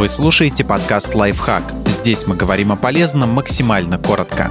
Вы слушаете подкаст «Лайфхак». Здесь мы говорим о полезном максимально коротко.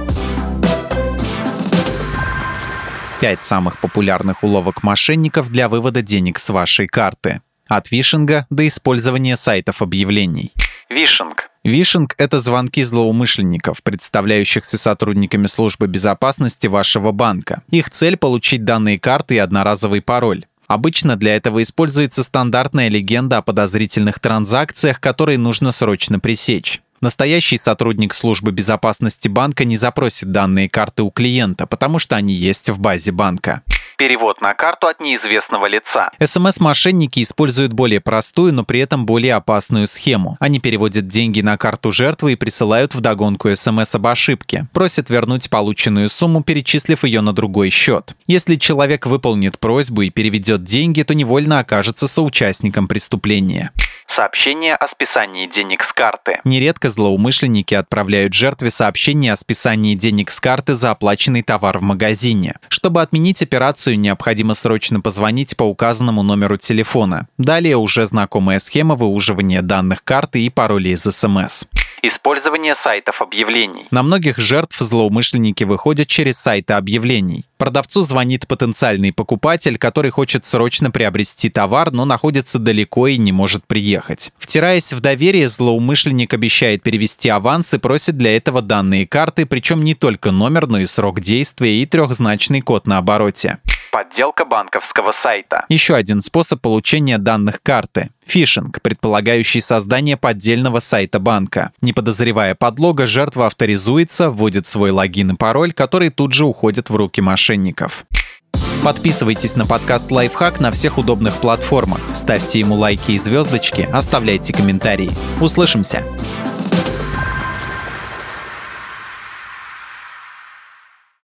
Пять самых популярных уловок мошенников для вывода денег с вашей карты. От вишинга до использования сайтов объявлений. Вишинг. Вишинг – это звонки злоумышленников, представляющихся сотрудниками службы безопасности вашего банка. Их цель – получить данные карты и одноразовый пароль. Обычно для этого используется стандартная легенда о подозрительных транзакциях, которые нужно срочно пресечь. Настоящий сотрудник службы безопасности банка не запросит данные карты у клиента, потому что они есть в базе банка перевод на карту от неизвестного лица. СМС-мошенники используют более простую, но при этом более опасную схему. Они переводят деньги на карту жертвы и присылают вдогонку СМС об ошибке. Просят вернуть полученную сумму, перечислив ее на другой счет. Если человек выполнит просьбу и переведет деньги, то невольно окажется соучастником преступления сообщение о списании денег с карты. Нередко злоумышленники отправляют жертве сообщение о списании денег с карты за оплаченный товар в магазине. Чтобы отменить операцию, необходимо срочно позвонить по указанному номеру телефона. Далее уже знакомая схема выуживания данных карты и паролей из СМС. Использование сайтов объявлений. На многих жертв злоумышленники выходят через сайты объявлений. Продавцу звонит потенциальный покупатель, который хочет срочно приобрести товар, но находится далеко и не может приехать. Втираясь в доверие, злоумышленник обещает перевести аванс и просит для этого данные карты, причем не только номер, но и срок действия и трехзначный код на обороте. Подделка банковского сайта. Еще один способ получения данных карты. Фишинг, предполагающий создание поддельного сайта банка. Не подозревая подлога, жертва авторизуется, вводит свой логин и пароль, который тут же уходит в руки мошенников. Подписывайтесь на подкаст «Лайфхак» на всех удобных платформах. Ставьте ему лайки и звездочки, оставляйте комментарии. Услышимся!